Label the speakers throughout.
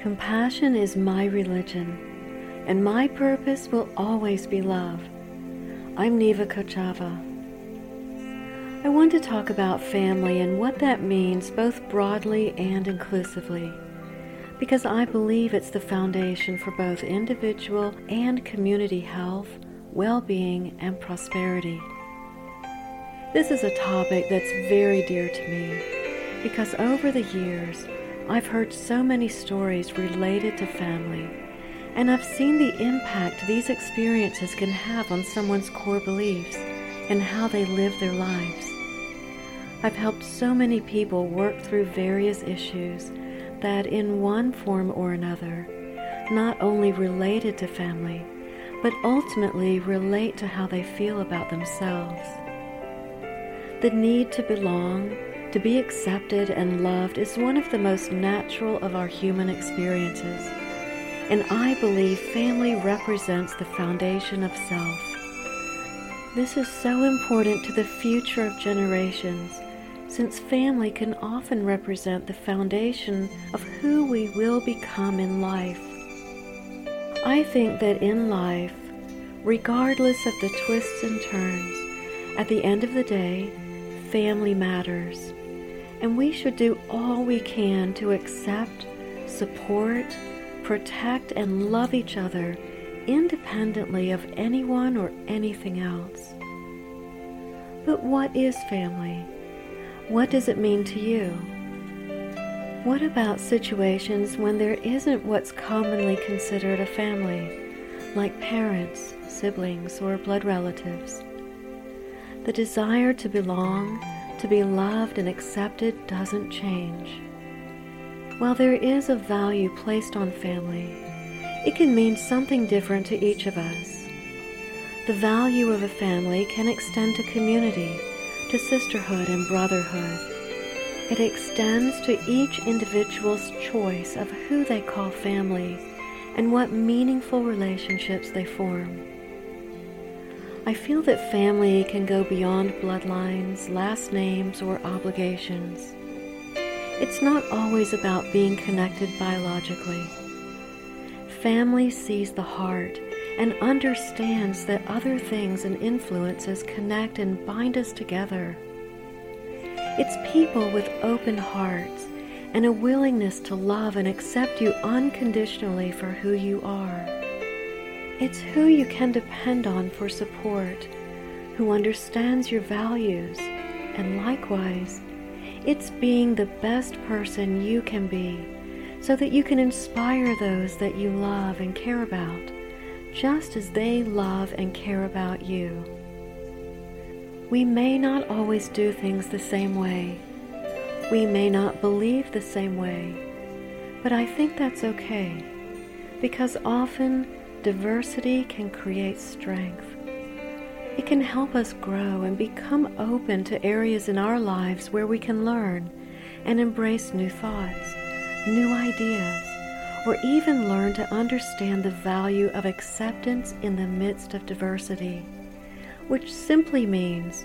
Speaker 1: Compassion is my religion, and my purpose will always be love. I'm Neva Kochava. I want to talk about family and what that means both broadly and inclusively, because I believe it's the foundation for both individual and community health, well being, and prosperity. This is a topic that's very dear to me because over the years I've heard so many stories related to family, and I've seen the impact these experiences can have on someone's core beliefs and how they live their lives. I've helped so many people work through various issues that, in one form or another, not only related to family, but ultimately relate to how they feel about themselves. The need to belong, to be accepted and loved is one of the most natural of our human experiences. And I believe family represents the foundation of self. This is so important to the future of generations since family can often represent the foundation of who we will become in life. I think that in life, regardless of the twists and turns, at the end of the day, family matters, and we should do all we can to accept, support, protect, and love each other independently of anyone or anything else. But what is family? What does it mean to you? What about situations when there isn't what's commonly considered a family, like parents, siblings, or blood relatives? The desire to belong, to be loved and accepted doesn't change. While there is a value placed on family, it can mean something different to each of us. The value of a family can extend to community to sisterhood and brotherhood. It extends to each individual's choice of who they call family and what meaningful relationships they form. I feel that family can go beyond bloodlines, last names, or obligations. It's not always about being connected biologically. Family sees the heart and understands that other things and influences connect and bind us together. It's people with open hearts and a willingness to love and accept you unconditionally for who you are. It's who you can depend on for support, who understands your values, and likewise, it's being the best person you can be so that you can inspire those that you love and care about just as they love and care about you. We may not always do things the same way. We may not believe the same way. But I think that's okay, because often diversity can create strength. It can help us grow and become open to areas in our lives where we can learn and embrace new thoughts, new ideas, or even learn to understand the value of acceptance in the midst of diversity, which simply means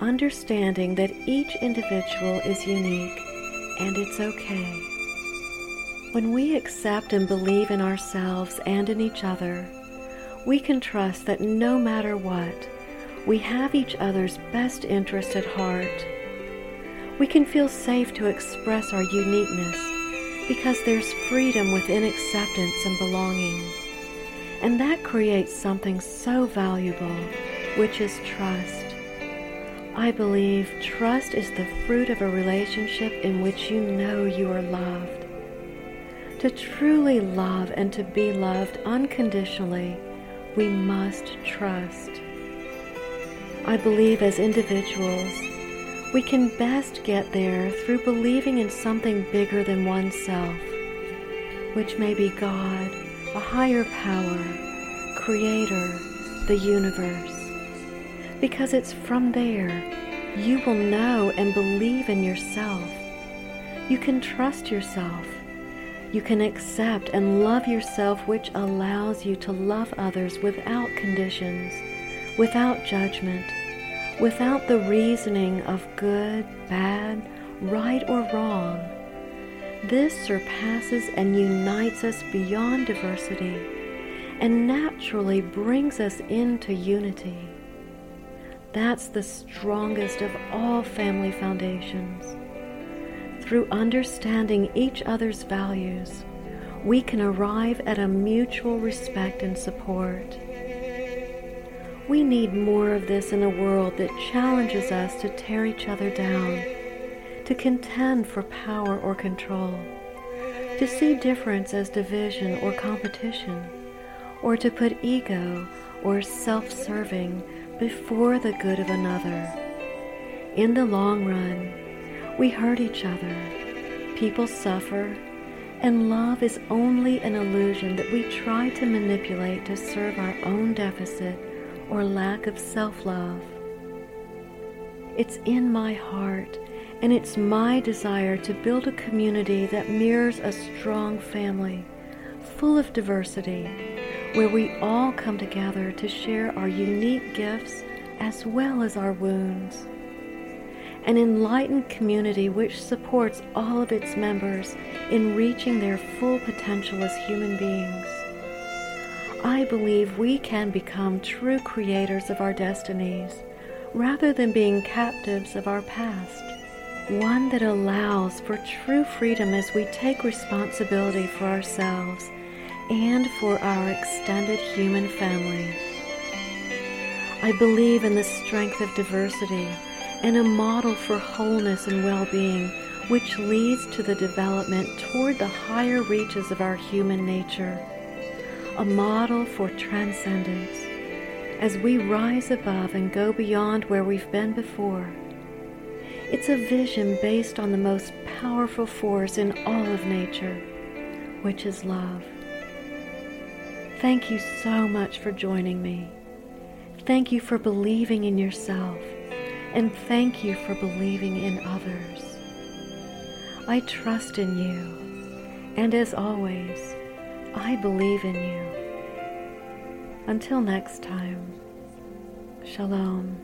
Speaker 1: understanding that each individual is unique and it's okay. When we accept and believe in ourselves and in each other, we can trust that no matter what, we have each other's best interest at heart. We can feel safe to express our uniqueness because there's freedom within acceptance and belonging. And that creates something so valuable, which is trust. I believe trust is the fruit of a relationship in which you know you are loved. To truly love and to be loved unconditionally, we must trust. I believe as individuals, we can best get there through believing in something bigger than oneself, which may be God, a higher power, Creator, the universe. Because it's from there you will know and believe in yourself. You can trust yourself. You can accept and love yourself, which allows you to love others without conditions, without judgment without the reasoning of good, bad, right, or wrong. This surpasses and unites us beyond diversity and naturally brings us into unity. That's the strongest of all family foundations. Through understanding each other's values, we can arrive at a mutual respect and support. We need more of this in a world that challenges us to tear each other down, to contend for power or control, to see difference as division or competition, or to put ego or self serving before the good of another. In the long run, we hurt each other, people suffer, and love is only an illusion that we try to manipulate to serve our own deficit or lack of self love. It's in my heart, and it's my desire to build a community that mirrors a strong family, full of diversity, where we all come together to share our unique gifts as well as our wounds an enlightened community which supports all of its members in reaching their full potential as human beings. I believe we can become true creators of our destinies rather than being captives of our past. One that allows for true freedom as we take responsibility for ourselves and for our extended human family. I believe in the strength of diversity and a model for wholeness and well being, which leads to the development toward the higher reaches of our human nature. A model for transcendence as we rise above and go beyond where we've been before. It's a vision based on the most powerful force in all of nature, which is love. Thank you so much for joining me. Thank you for believing in yourself and thank you for believing in others. I trust in you, and as always, I believe in you. Until next time, Shalom.